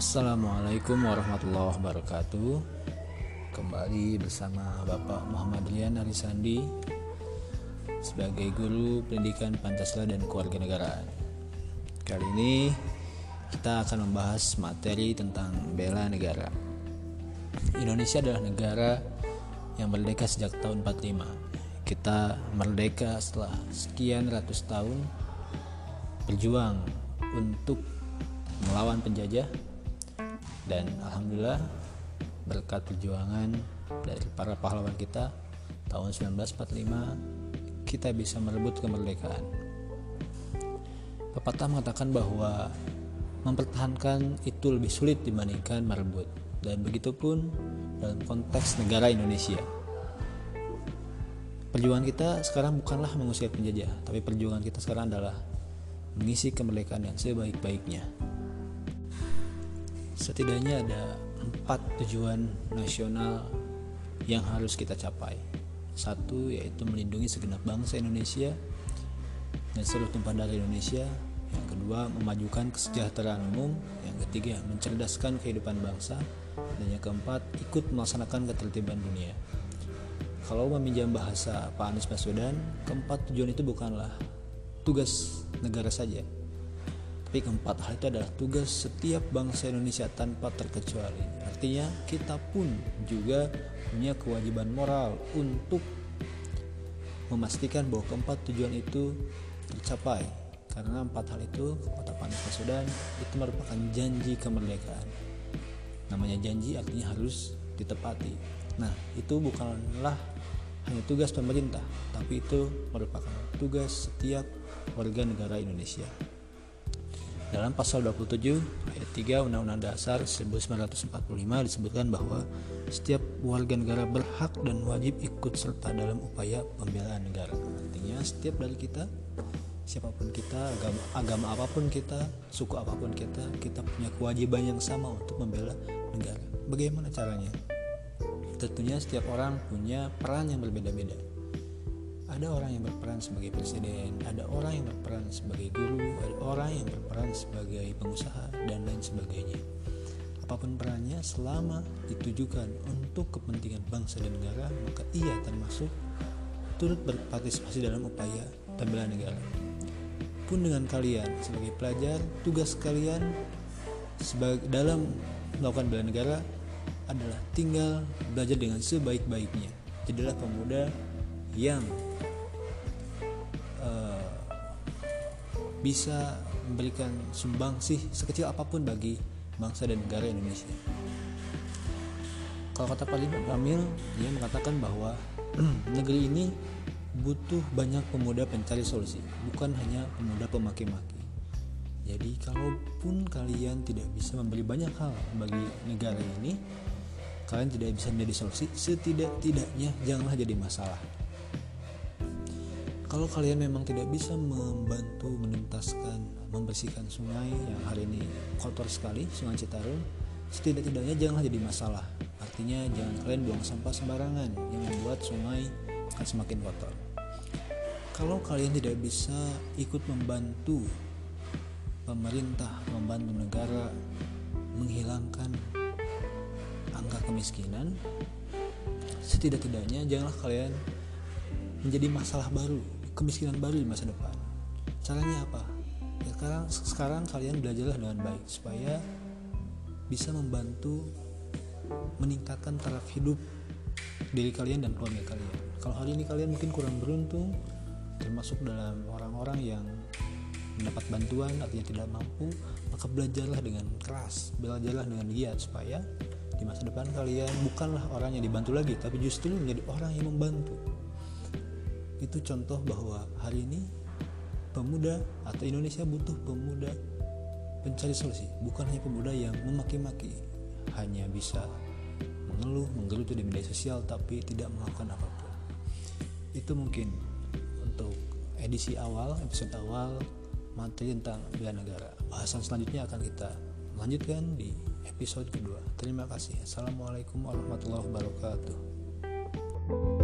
Assalamualaikum warahmatullahi wabarakatuh. Kembali bersama Bapak Muhammad Rian Arisandi Sebagai guru pendidikan Pancasila dan Kewarganegaraan Kali ini kita akan membahas materi tentang bela negara. Indonesia adalah negara yang merdeka sejak tahun 45 Kita merdeka setelah sekian ratus tahun berjuang untuk melawan penjajah dan alhamdulillah berkat perjuangan dari para pahlawan kita tahun 1945 kita bisa merebut kemerdekaan. Pepatah mengatakan bahwa mempertahankan itu lebih sulit dibandingkan merebut dan begitupun dalam konteks negara Indonesia. Perjuangan kita sekarang bukanlah mengusir penjajah, tapi perjuangan kita sekarang adalah mengisi kemerdekaan yang sebaik-baiknya. Setidaknya ada empat tujuan nasional yang harus kita capai. Satu yaitu melindungi segenap bangsa Indonesia dan seluruh tumpah darah Indonesia. Yang kedua memajukan kesejahteraan umum. Yang ketiga mencerdaskan kehidupan bangsa. Dan yang keempat ikut melaksanakan ketertiban dunia. Kalau meminjam bahasa Pak Anies Baswedan, keempat tujuan itu bukanlah tugas negara saja, tapi keempat hal itu adalah tugas setiap bangsa Indonesia tanpa terkecuali. Artinya kita pun juga punya kewajiban moral untuk memastikan bahwa keempat tujuan itu tercapai. Karena empat hal itu, kata Pak Baswedan, itu merupakan janji kemerdekaan. Namanya janji artinya harus ditepati. Nah, itu bukanlah hanya tugas pemerintah, tapi itu merupakan tugas setiap warga negara Indonesia. Dalam pasal 27 ayat 3 Undang-Undang Dasar 1945 disebutkan bahwa setiap warga negara berhak dan wajib ikut serta dalam upaya pembelaan negara. Artinya setiap dari kita siapa pun kita, agama, agama apa pun kita, suku apa pun kita, kita punya kewajiban yang sama untuk membela negara. Bagaimana caranya? Tentunya setiap orang punya peran yang berbeda-beda ada orang yang berperan sebagai presiden, ada orang yang berperan sebagai guru, ada orang yang berperan sebagai pengusaha, dan lain sebagainya. Apa pun perannya, selama ditujukan untuk kepentingan bangsa dan negara, maka ia termasuk turut berpartisipasi dalam upaya pembelaan negara. Pun dengan kalian sebagai pelajar, tugas kalian sebagai dalam melakukan bela negara adalah tinggal belajar dengan sebaik-baiknya. Jadilah pemuda yang bisa memberikan sumbang sih sekecil apa pun bagi bangsa dan negara Indonesia. Kalau kata Pak Kamil, dia mengatakan bahwa negeri ini butuh banyak pemuda pencari solusi, bukan hanya pemuda pemaki-maki. Jadi kalaupun kalian tidak bisa memberi banyak hal bagi negara ini, kalian tidak bisa menjadi solusi, setidak-tidaknya janganlah jadi masalah kalau kalian memang tidak bisa membantu menuntaskan membersihkan sungai yang hari ini kotor sekali sungai Citarum setidak-tidaknya janganlah jadi masalah. Artinya jangan kalian buang sampah sembarangan yang membuat sungai akan semakin kotor. Kalau kalian tidak bisa ikut membantu pemerintah membantu negara menghilangkan angka kemiskinan setidak-tidaknya janganlah kalian menjadi masalah baru kemiskinan baru di masa depan. Caranya apa? Ya sekarang sekarang kalian belajarlah dengan baik supaya bisa membantu meningkatkan taraf hidup diri kalian dan keluarga kalian. Kalau hari ini kalian mungkin kurang beruntung termasuk dalam orang-orang yang mendapat bantuan artinya tidak mampu maka belajarlah dengan keras belajarlah dengan giat supaya di masa depan kalian bukanlah orang yang dibantu lagi tapi justru menjadi orang yang membantu itu contoh bahwa hari ini pemuda atau Indonesia butuh pemuda pencari solusi bukan hanya pemuda yang memaki-maki hanya bisa mengeluh menggerutu di media sosial tapi tidak melakukan apa pun. Itu mungkin untuk edisi awal episode awal materi tentang bela negara. Bahasan selanjutnya akan kita lanjutkan di episode kedua. Terima kasih. Assalamualaikum warahmatullahi wabarakatuh